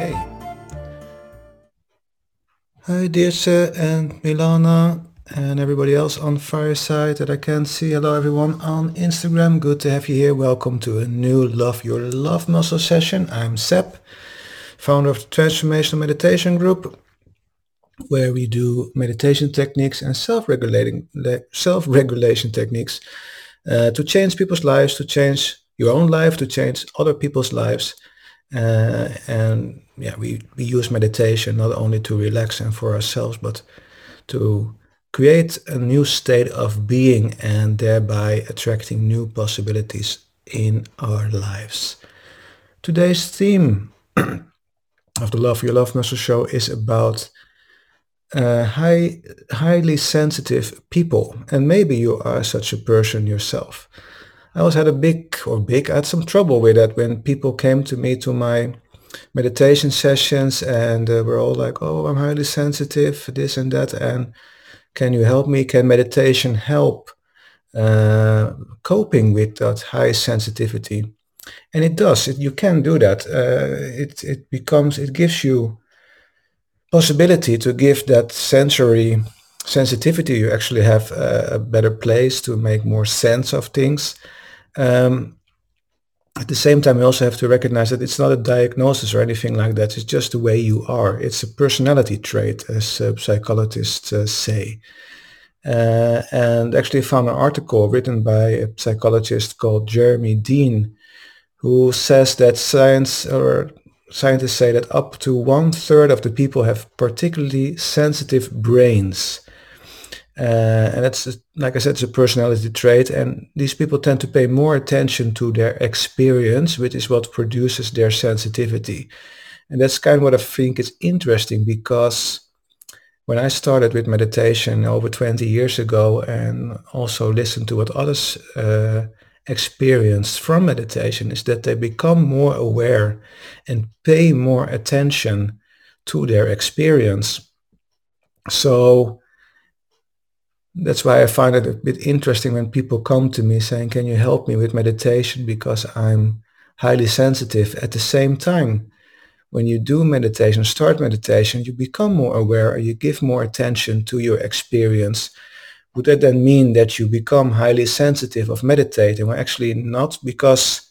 Okay. Hi Dirce and Milana and everybody else on Fireside that I can see. Hello everyone on Instagram. Good to have you here. Welcome to a new Love Your Love Muscle session. I'm Seb, founder of the Transformational Meditation Group, where we do meditation techniques and self-regulating self-regulation techniques uh, to change people's lives, to change your own life, to change other people's lives. Uh, and yeah, we, we use meditation not only to relax and for ourselves, but to create a new state of being and thereby attracting new possibilities in our lives. Today's theme of the Love Your Love Muscle show is about uh, high, highly sensitive people, and maybe you are such a person yourself. I always had a big or big, I had some trouble with that when people came to me to my meditation sessions and uh, we're all like, oh, I'm highly sensitive, this and that, and can you help me? Can meditation help uh, coping with that high sensitivity? And it does. It, you can do that. Uh, it it becomes it gives you possibility to give that sensory sensitivity. You actually have a, a better place to make more sense of things. Um, at the same time, we also have to recognize that it's not a diagnosis or anything like that. It's just the way you are. It's a personality trait, as uh, psychologists uh, say. Uh, and actually, I found an article written by a psychologist called Jeremy Dean, who says that science or scientists say that up to one third of the people have particularly sensitive brains. Uh, and that's, like I said, it's a personality trait. And these people tend to pay more attention to their experience, which is what produces their sensitivity. And that's kind of what I think is interesting because when I started with meditation over 20 years ago and also listened to what others uh, experienced from meditation is that they become more aware and pay more attention to their experience. So that's why I find it a bit interesting when people come to me saying, can you help me with meditation because I'm highly sensitive. At the same time, when you do meditation, start meditation, you become more aware, or you give more attention to your experience. Would that then mean that you become highly sensitive of meditating? Well, actually not because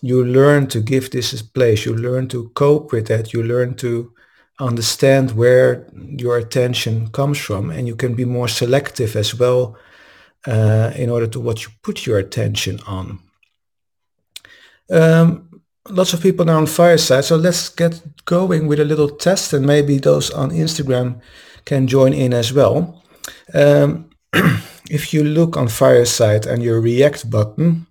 you learn to give this place, you learn to cope with that, you learn to understand where your attention comes from and you can be more selective as well uh, in order to what you put your attention on. Um, lots of people now on Fireside, so let's get going with a little test and maybe those on Instagram can join in as well. Um, if you look on Fireside and your react button,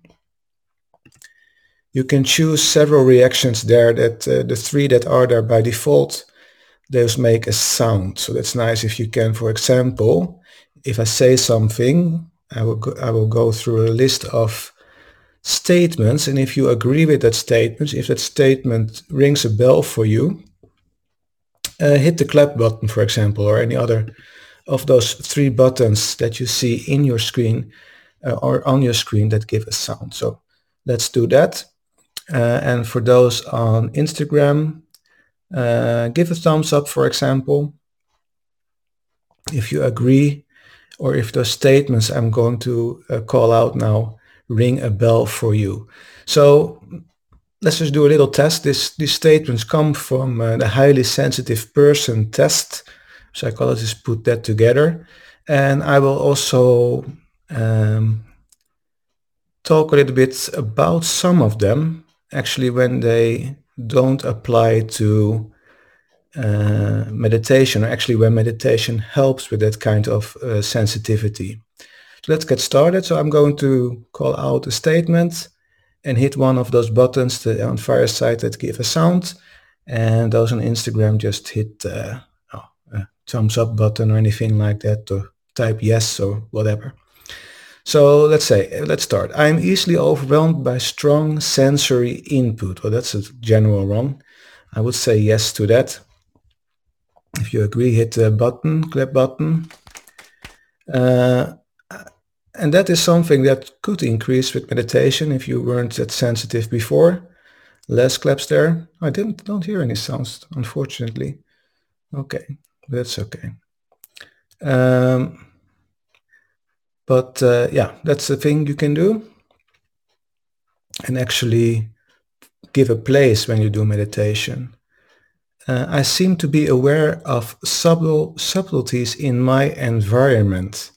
you can choose several reactions there that uh, the three that are there by default those make a sound. So that's nice if you can, for example, if I say something, I will go, I will go through a list of statements and if you agree with that statement, if that statement rings a bell for you, uh, hit the clap button, for example, or any other of those three buttons that you see in your screen uh, or on your screen that give a sound. So let's do that. Uh, and for those on Instagram, uh, give a thumbs up, for example, if you agree or if those statements I'm going to uh, call out now ring a bell for you. So let's just do a little test. This, these statements come from uh, the highly sensitive person test. Psychologists put that together. And I will also um, talk a little bit about some of them, actually when they don't apply to uh, meditation, or actually where meditation helps with that kind of uh, sensitivity. So let's get started. So I'm going to call out a statement and hit one of those buttons to, on Fireside that give a sound. And those on Instagram just hit uh, oh, a thumbs up button or anything like that or type yes or whatever. So let's say, let's start. I'm easily overwhelmed by strong sensory input. Well, that's a general one. I would say yes to that. If you agree, hit the button, clap button. Uh, and that is something that could increase with meditation if you weren't that sensitive before. Less claps there. I didn't don't hear any sounds, unfortunately. Okay, that's okay. Um, but uh, yeah, that's the thing you can do. And actually give a place when you do meditation. Uh, I seem to be aware of subtle subtleties in my environment.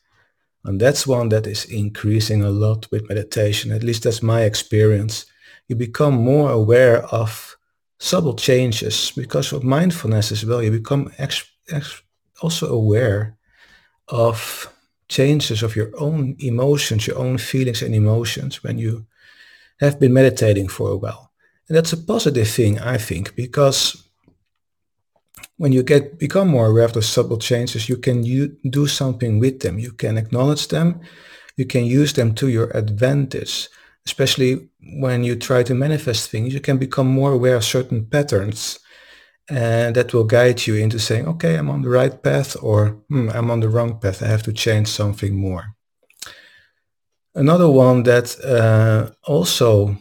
And that's one that is increasing a lot with meditation. At least that's my experience. You become more aware of subtle changes because of mindfulness as well. You become ex- ex- also aware of changes of your own emotions, your own feelings and emotions when you have been meditating for a while. And that's a positive thing, I think, because when you get become more aware of the subtle changes, you can you, do something with them. You can acknowledge them. You can use them to your advantage, especially when you try to manifest things. You can become more aware of certain patterns, and that will guide you into saying, "Okay, I'm on the right path," or hmm, "I'm on the wrong path. I have to change something more." Another one that uh, also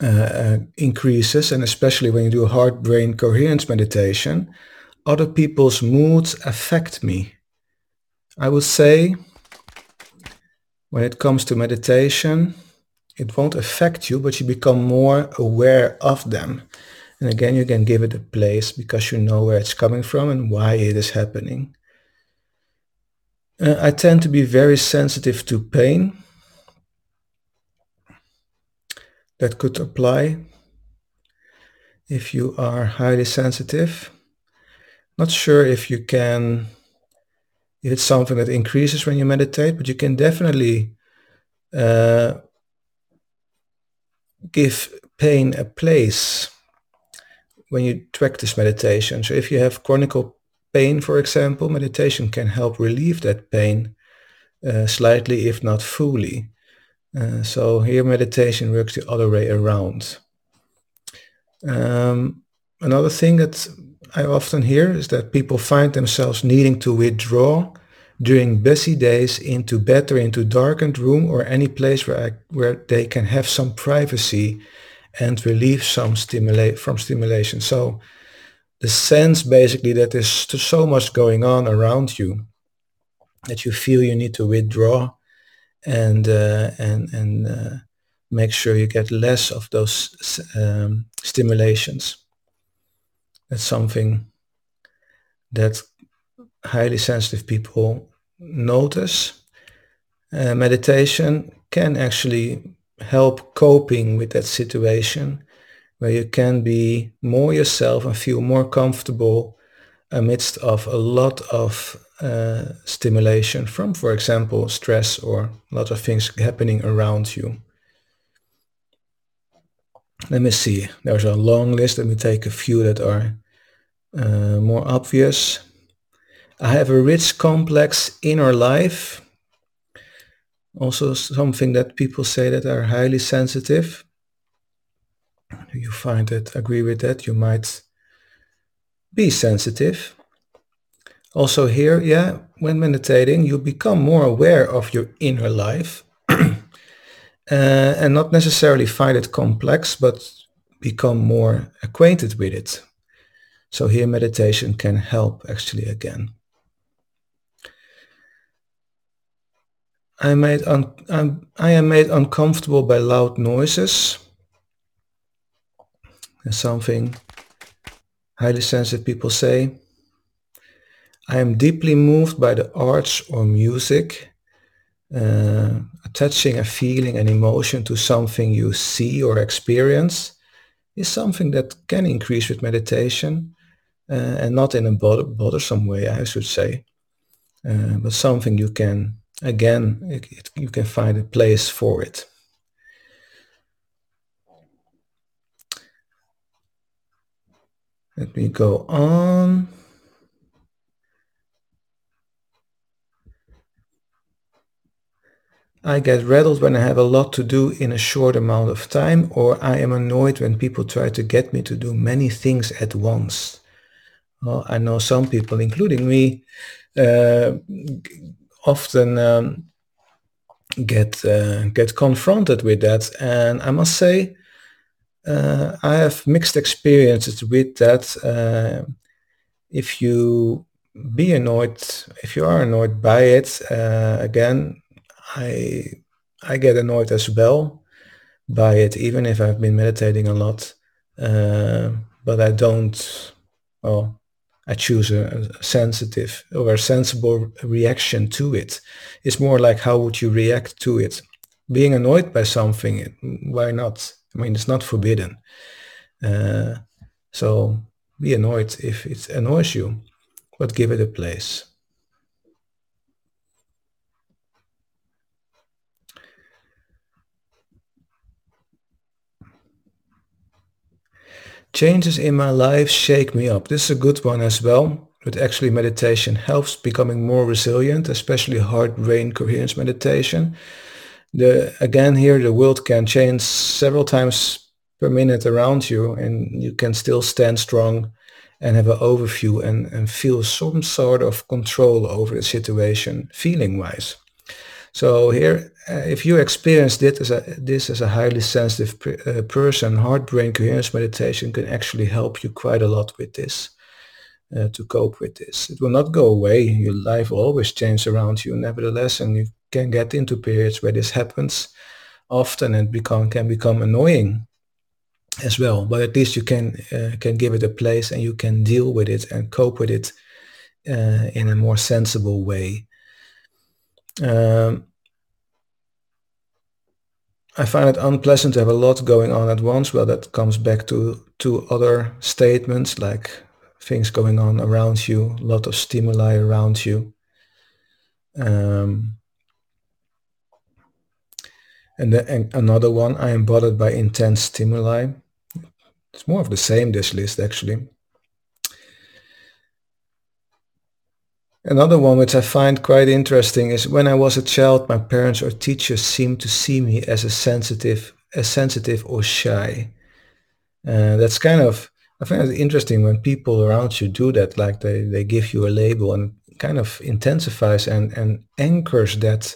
uh, increases, and especially when you do heart-brain coherence meditation, other people's moods affect me. I would say when it comes to meditation, it won't affect you, but you become more aware of them. And again, you can give it a place because you know where it's coming from and why it is happening. Uh, I tend to be very sensitive to pain that could apply if you are highly sensitive. Not sure if you can, if it's something that increases when you meditate, but you can definitely uh, give pain a place when you practice meditation. So if you have chronic pain, for example, meditation can help relieve that pain uh, slightly, if not fully. Uh, so here meditation works the other way around. Um, another thing that I often hear is that people find themselves needing to withdraw during busy days into bed or into darkened room or any place where, I, where they can have some privacy and relieve some stimulate from stimulation. So the sense basically that there's so much going on around you that you feel you need to withdraw and uh, and and uh, make sure you get less of those um, stimulations. That's something that highly sensitive people notice. Uh, meditation can actually help coping with that situation where you can be more yourself and feel more comfortable amidst of a lot of uh, stimulation from, for example, stress or a lot of things happening around you. Let me see. There's a long list. Let me take a few that are uh, more obvious. I have a rich, complex inner life. Also something that people say that are highly sensitive. You find that, agree with that, you might be sensitive. Also here, yeah, when meditating, you become more aware of your inner life uh, and not necessarily find it complex, but become more acquainted with it. So here meditation can help actually again. I, made un- I'm, I am made uncomfortable by loud noises. Something highly sensitive people say. I am deeply moved by the arts or music. Uh, attaching a feeling and emotion to something you see or experience is something that can increase with meditation uh, and not in a bother, bothersome way, I should say, uh, but something you can, again, it, it, you can find a place for it. Let me go on. I get rattled when I have a lot to do in a short amount of time, or I am annoyed when people try to get me to do many things at once. Well, I know some people, including me, uh, often um, get uh, get confronted with that, and I must say, uh, I have mixed experiences with that. Uh, if you be annoyed, if you are annoyed by it, uh, again, I I get annoyed as well by it, even if I've been meditating a lot. Uh, but I don't. Well, I choose a, a, sensitive or a sensible reaction to it. It's more like how would you react to it? Being annoyed by something, why not? I mean, it's not forbidden. Uh, so be annoyed if it annoys you, but give it a place. Changes in my life shake me up. This is a good one as well. But actually meditation helps becoming more resilient, especially heart brain coherence meditation. The again here the world can change several times per minute around you and you can still stand strong and have an overview and, and feel some sort of control over the situation feeling wise. So here, if you experience this as a, this as a highly sensitive uh, person, heart-brain coherence meditation can actually help you quite a lot with this, uh, to cope with this. It will not go away. Your life will always change around you nevertheless, and you can get into periods where this happens often and become can become annoying as well. But at least you can uh, can give it a place and you can deal with it and cope with it uh, in a more sensible way. Um, I find it unpleasant to have a lot going on at once. Well, that comes back to to other statements like things going on around you, a lot of stimuli around you. Um, and, the, and another one, I am bothered by intense stimuli. It's more of the same, this list actually. Another one which I find quite interesting is when I was a child, my parents or teachers seemed to see me as a sensitive, as sensitive or shy. Uh, that's kind of, I find it interesting when people around you do that, like they, they give you a label and kind of intensifies and, and anchors that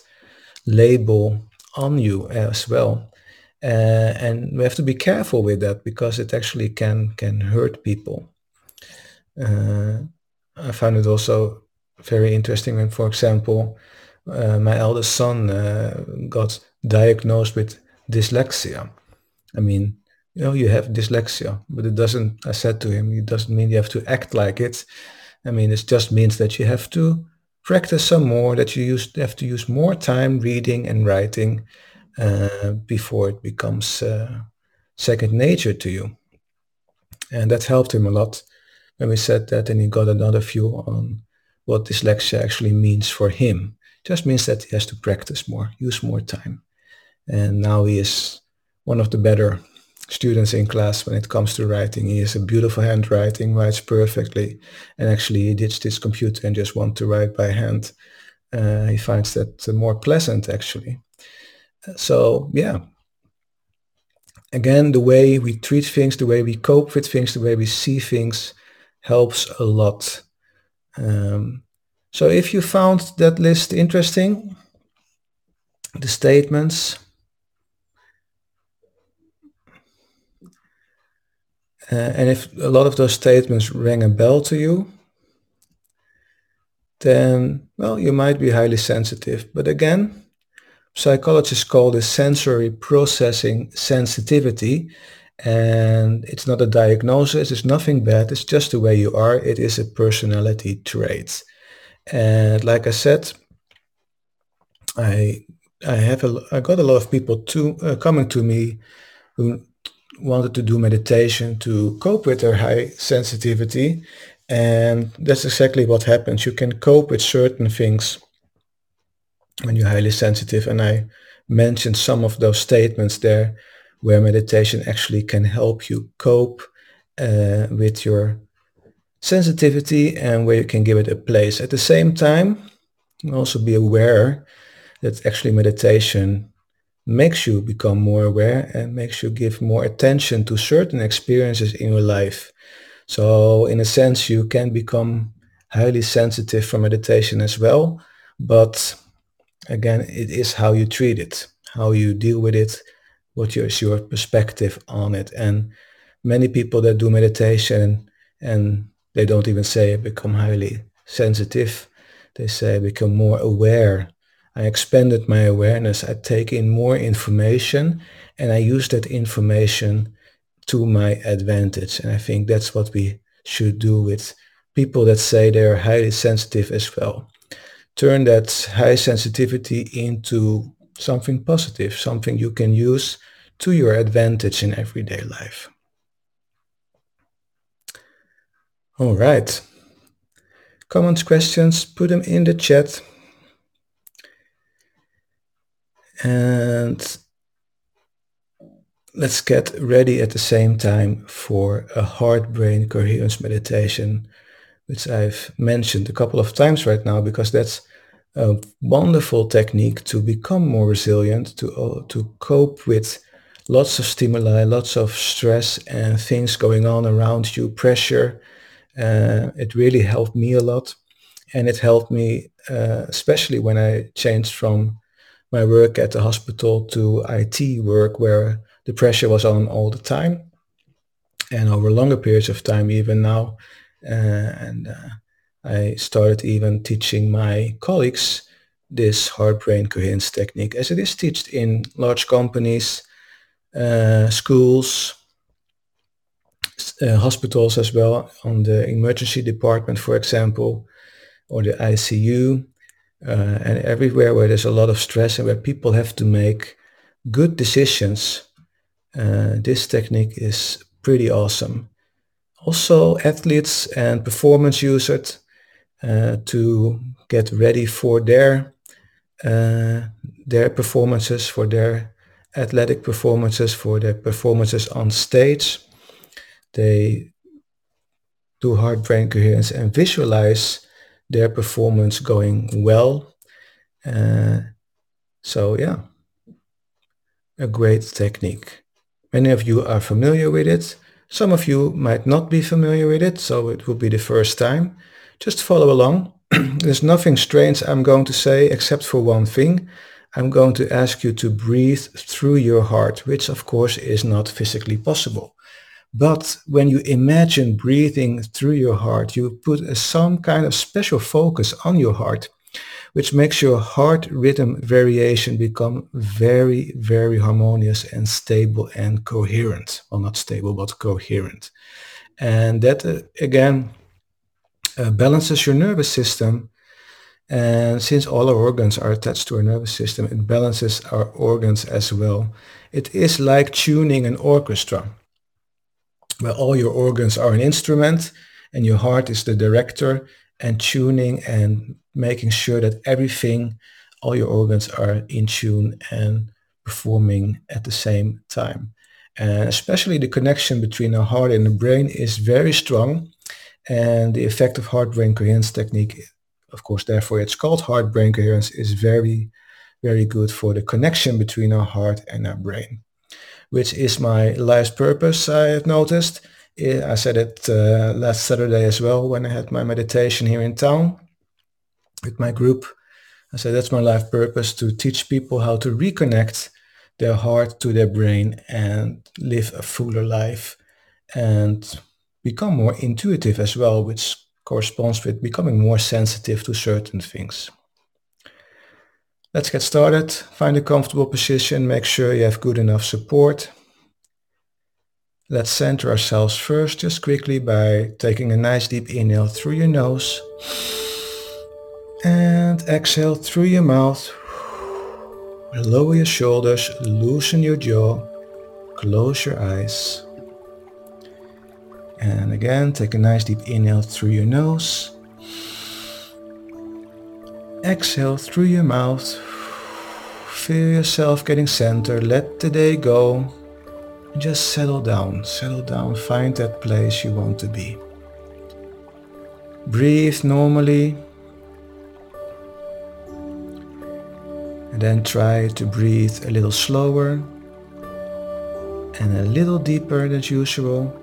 label on you as well. Uh, and we have to be careful with that because it actually can can hurt people. Uh, I found it also very interesting when, for example, uh, my eldest son uh, got diagnosed with dyslexia. I mean, you know, you have dyslexia, but it doesn't, I said to him, it doesn't mean you have to act like it. I mean, it just means that you have to practice some more, that you use, have to use more time reading and writing uh, before it becomes uh, second nature to you. And that helped him a lot when we said that and he got another view on what dyslexia actually means for him. Just means that he has to practice more, use more time. And now he is one of the better students in class when it comes to writing. He has a beautiful handwriting, writes perfectly, and actually he ditched his computer and just want to write by hand. Uh, he finds that more pleasant actually. So yeah, again, the way we treat things, the way we cope with things, the way we see things helps a lot um, so if you found that list interesting, the statements, uh, and if a lot of those statements rang a bell to you, then, well, you might be highly sensitive. But again, psychologists call this sensory processing sensitivity. And it's not a diagnosis, it's nothing bad, it's just the way you are. It is a personality trait. And like I said, I I have a, I got a lot of people to uh, coming to me who wanted to do meditation to cope with their high sensitivity, and that's exactly what happens. You can cope with certain things when you're highly sensitive, and I mentioned some of those statements there where meditation actually can help you cope uh, with your sensitivity and where you can give it a place. At the same time, also be aware that actually meditation makes you become more aware and makes you give more attention to certain experiences in your life. So in a sense, you can become highly sensitive from meditation as well. But again, it is how you treat it, how you deal with it, what is your perspective on it. And many people that do meditation and they don't even say become highly sensitive. They say become more aware. I expanded my awareness. I take in more information and I use that information to my advantage. And I think that's what we should do with people that say they're highly sensitive as well. Turn that high sensitivity into something positive, something you can use to your advantage in everyday life. All right. Comments, questions, put them in the chat. And let's get ready at the same time for a heart brain coherence meditation, which I've mentioned a couple of times right now because that's a wonderful technique to become more resilient, to, uh, to cope with lots of stimuli, lots of stress and things going on around you, pressure. Uh, it really helped me a lot. And it helped me, uh, especially when I changed from my work at the hospital to IT work, where the pressure was on all the time and over longer periods of time even now uh, and uh, i started even teaching my colleagues this heart brain coherence technique as it is taught in large companies uh, schools uh, hospitals as well on the emergency department for example or the icu uh, and everywhere where there's a lot of stress and where people have to make good decisions uh, this technique is pretty awesome. Also, athletes and performance use it uh, to get ready for their uh, their performances, for their athletic performances, for their performances on stage. They do heart brain coherence and visualize their performance going well. Uh, so yeah, a great technique. Many of you are familiar with it. Some of you might not be familiar with it, so it will be the first time. Just follow along. There's nothing strange I'm going to say except for one thing. I'm going to ask you to breathe through your heart, which of course is not physically possible. But when you imagine breathing through your heart, you put a, some kind of special focus on your heart which makes your heart rhythm variation become very, very harmonious and stable and coherent. Well, not stable, but coherent. And that, uh, again, uh, balances your nervous system. And since all our organs are attached to our nervous system, it balances our organs as well. It is like tuning an orchestra, where all your organs are an instrument and your heart is the director and tuning and making sure that everything, all your organs are in tune and performing at the same time. And especially the connection between the heart and the brain is very strong. And the effect of heart-brain coherence technique, of course, therefore it's called heart-brain coherence, is very, very good for the connection between our heart and our brain, which is my life's purpose, I have noticed. I said it uh, last Saturday as well when I had my meditation here in town with my group. I said that's my life purpose to teach people how to reconnect their heart to their brain and live a fuller life and become more intuitive as well, which corresponds with becoming more sensitive to certain things. Let's get started. Find a comfortable position. Make sure you have good enough support. Let's center ourselves first just quickly by taking a nice deep inhale through your nose and exhale through your mouth. Lower your shoulders, loosen your jaw, close your eyes. And again, take a nice deep inhale through your nose. Exhale through your mouth. Feel yourself getting centered. Let the day go just settle down, settle down, find that place you want to be. Breathe normally. And then try to breathe a little slower and a little deeper than usual.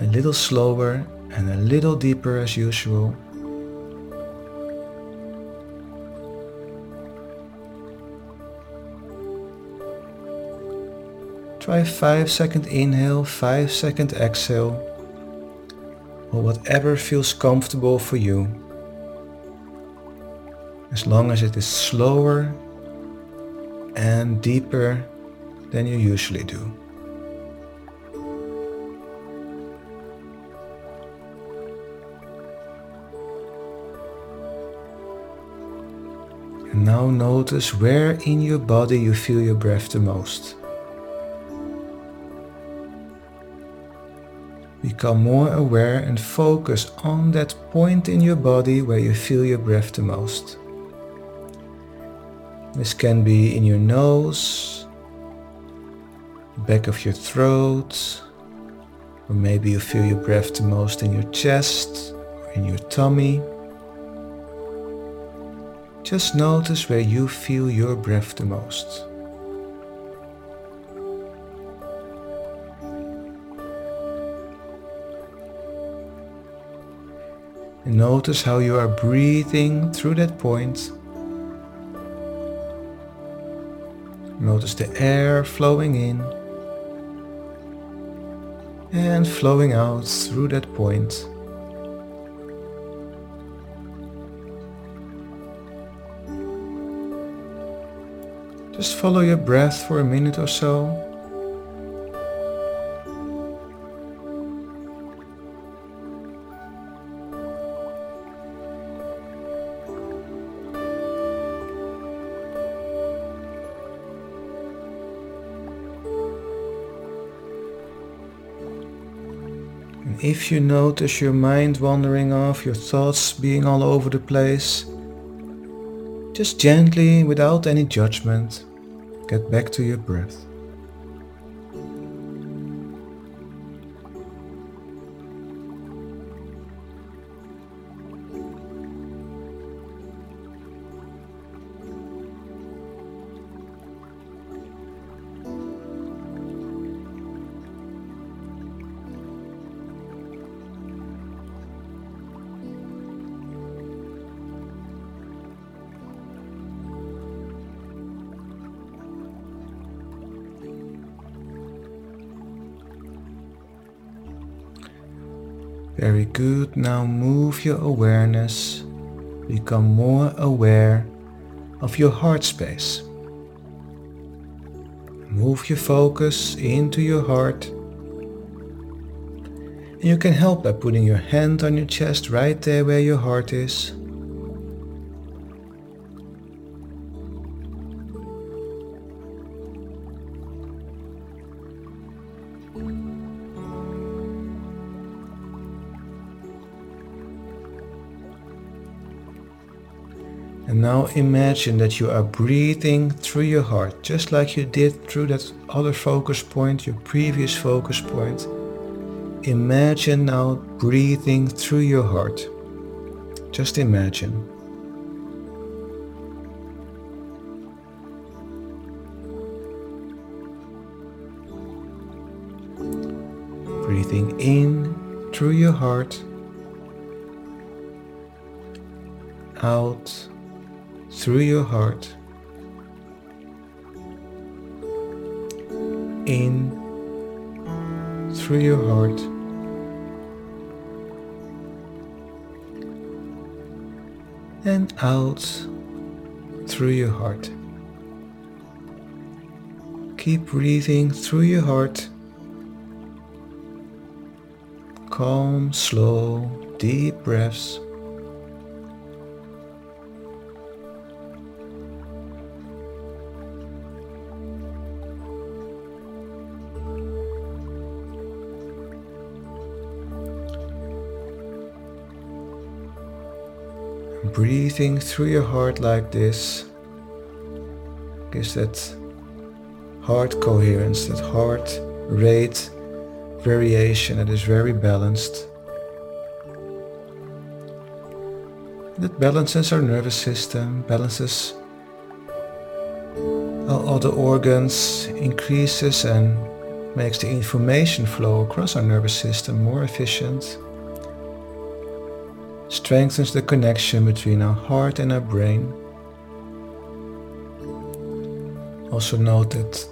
A little slower and a little deeper as usual. Try 5 second inhale, 5 second exhale, or whatever feels comfortable for you. As long as it is slower and deeper than you usually do. Now notice where in your body you feel your breath the most. Become more aware and focus on that point in your body where you feel your breath the most. This can be in your nose, back of your throat, or maybe you feel your breath the most in your chest or in your tummy. Just notice where you feel your breath the most. And notice how you are breathing through that point. Notice the air flowing in and flowing out through that point. Just follow your breath for a minute or so. If you notice your mind wandering off, your thoughts being all over the place, just gently, without any judgment, get back to your breath. Good. Now move your awareness. Become more aware of your heart space. Move your focus into your heart. And you can help by putting your hand on your chest right there where your heart is. Now imagine that you are breathing through your heart, just like you did through that other focus point, your previous focus point. Imagine now breathing through your heart. Just imagine. Breathing in through your heart, out through your heart, in through your heart, and out through your heart. Keep breathing through your heart. Calm, slow, deep breaths. Breathing through your heart like this gives that heart coherence, that heart rate variation that is very balanced. That balances our nervous system, balances all other organs, increases and makes the information flow across our nervous system more efficient strengthens the connection between our heart and our brain. Also note that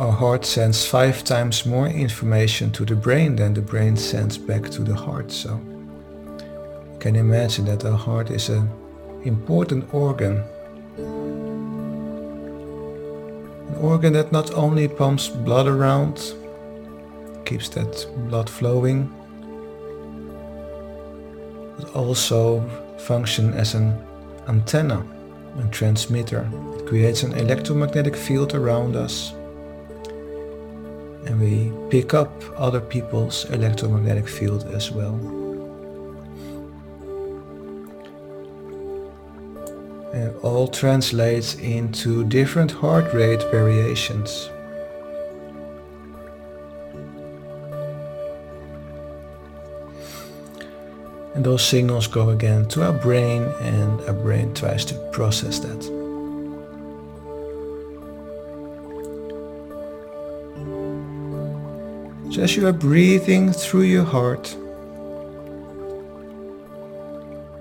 Our heart sends five times more information to the brain than the brain sends back to the heart. So you can imagine that our heart is an important organ. An organ that not only pumps blood around, keeps that blood flowing, also function as an antenna, a transmitter. It creates an electromagnetic field around us and we pick up other people's electromagnetic field as well. And it all translates into different heart rate variations. And those signals go again to our brain and our brain tries to process that. So as you are breathing through your heart,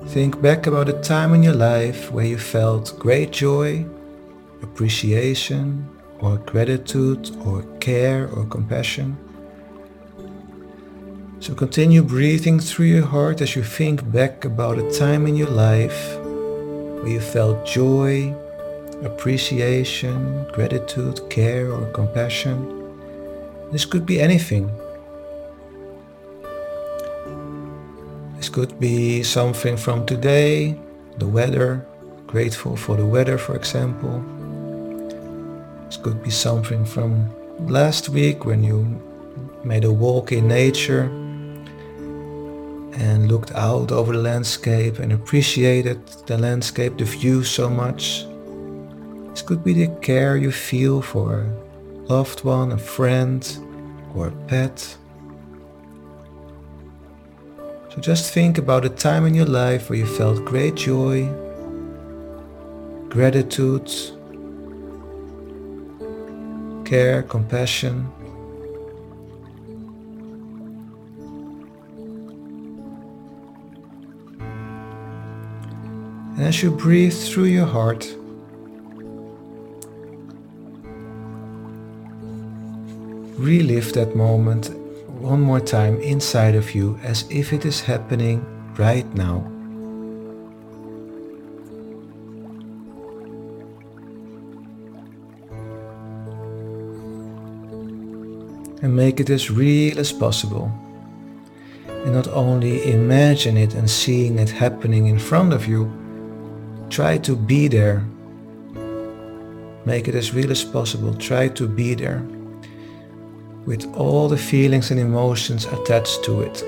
think back about a time in your life where you felt great joy, appreciation, or gratitude, or care, or compassion. So continue breathing through your heart as you think back about a time in your life where you felt joy, appreciation, gratitude, care, or compassion. This could be anything. This could be something from today, the weather, grateful for the weather, for example. This could be something from last week when you made a walk in nature and looked out over the landscape and appreciated the landscape, the view so much. This could be the care you feel for a loved one, a friend, or a pet. So just think about a time in your life where you felt great joy, gratitude, care, compassion. And as you breathe through your heart, relive that moment one more time inside of you as if it is happening right now. And make it as real as possible. And not only imagine it and seeing it happening in front of you, try to be there. Make it as real as possible. Try to be there with all the feelings and emotions attached to it.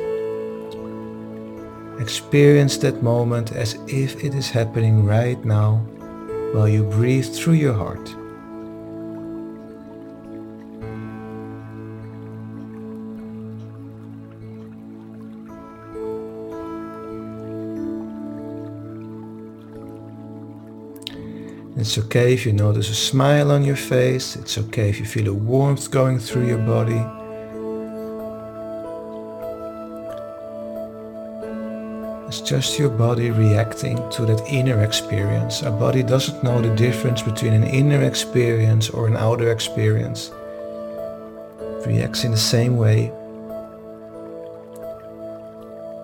Experience that moment as if it is happening right now while you breathe through your heart. It's okay if you notice a smile on your face. It's okay if you feel a warmth going through your body. It's just your body reacting to that inner experience. Our body doesn't know the difference between an inner experience or an outer experience. It reacts in the same way.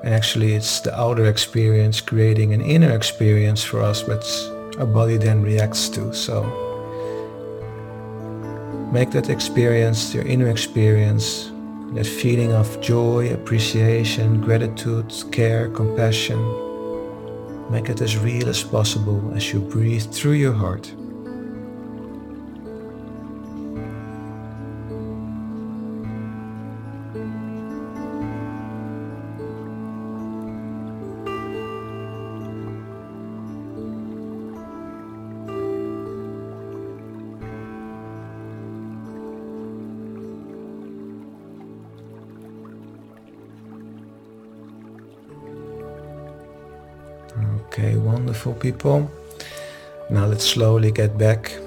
And actually it's the outer experience creating an inner experience for us, but our body then reacts to. So make that experience your inner experience, that feeling of joy, appreciation, gratitude, care, compassion. Make it as real as possible as you breathe through your heart. Wonderful people. Now let's slowly get back.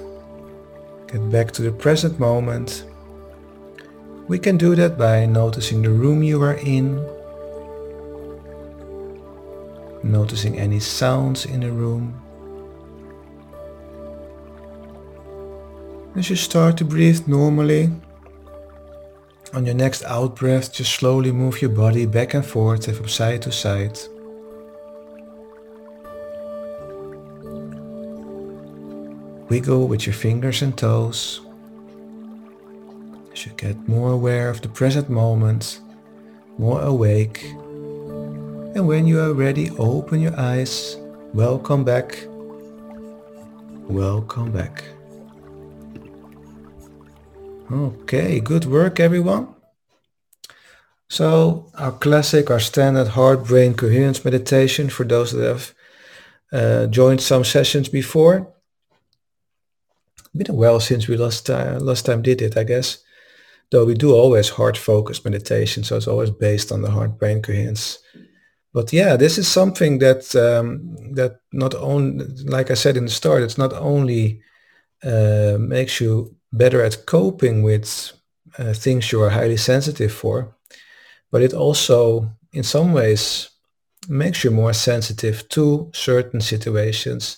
Get back to the present moment. We can do that by noticing the room you are in. Noticing any sounds in the room. As you start to breathe normally, on your next out breath, just slowly move your body back and forth and from side to side. Wiggle with your fingers and toes. As you get more aware of the present moment, more awake. And when you are ready, open your eyes. Welcome back. Welcome back. Okay, good work everyone. So our classic, our standard heart-brain coherence meditation for those that have uh, joined some sessions before. Been a while since we last uh, last time did it, I guess. Though we do always heart-focused meditation, so it's always based on the heart-brain coherence. But yeah, this is something that um, that not only, like I said in the start, it's not only uh, makes you better at coping with uh, things you are highly sensitive for, but it also, in some ways, makes you more sensitive to certain situations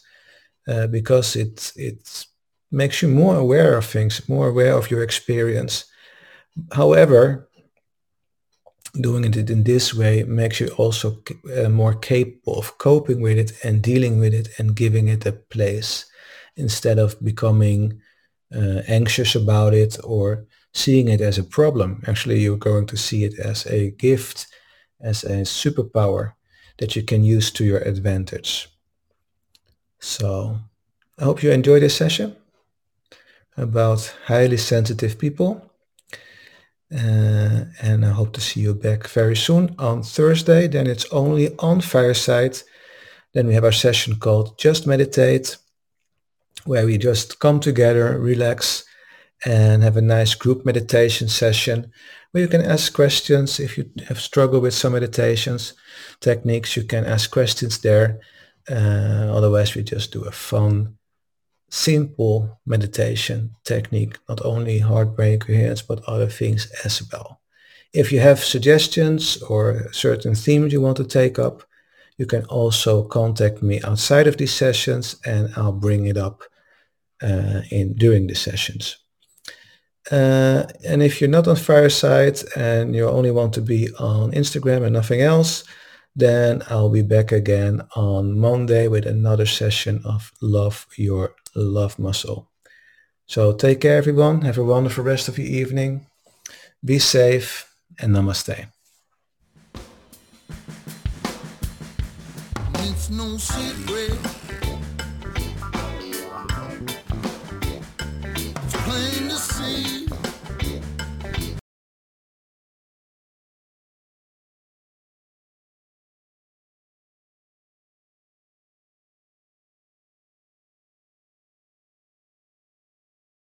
uh, because it it makes you more aware of things, more aware of your experience. However, doing it in this way makes you also uh, more capable of coping with it and dealing with it and giving it a place instead of becoming uh, anxious about it or seeing it as a problem. Actually, you're going to see it as a gift, as a superpower that you can use to your advantage. So I hope you enjoy this session about highly sensitive people. Uh, and I hope to see you back very soon on Thursday. Then it's only on Fireside. Then we have our session called Just Meditate where we just come together, relax, and have a nice group meditation session where you can ask questions. If you have struggled with some meditations techniques, you can ask questions there. Uh, otherwise, we just do a fun, simple meditation technique, not only heart-brain coherence, but other things as well. If you have suggestions or certain themes you want to take up, you can also contact me outside of these sessions and I'll bring it up uh, in during the sessions. Uh, and if you're not on Fireside and you only want to be on Instagram and nothing else, then I'll be back again on Monday with another session of Love Your Love Muscle. So take care everyone. Have a wonderful rest of your evening. Be safe and namaste. It's no secret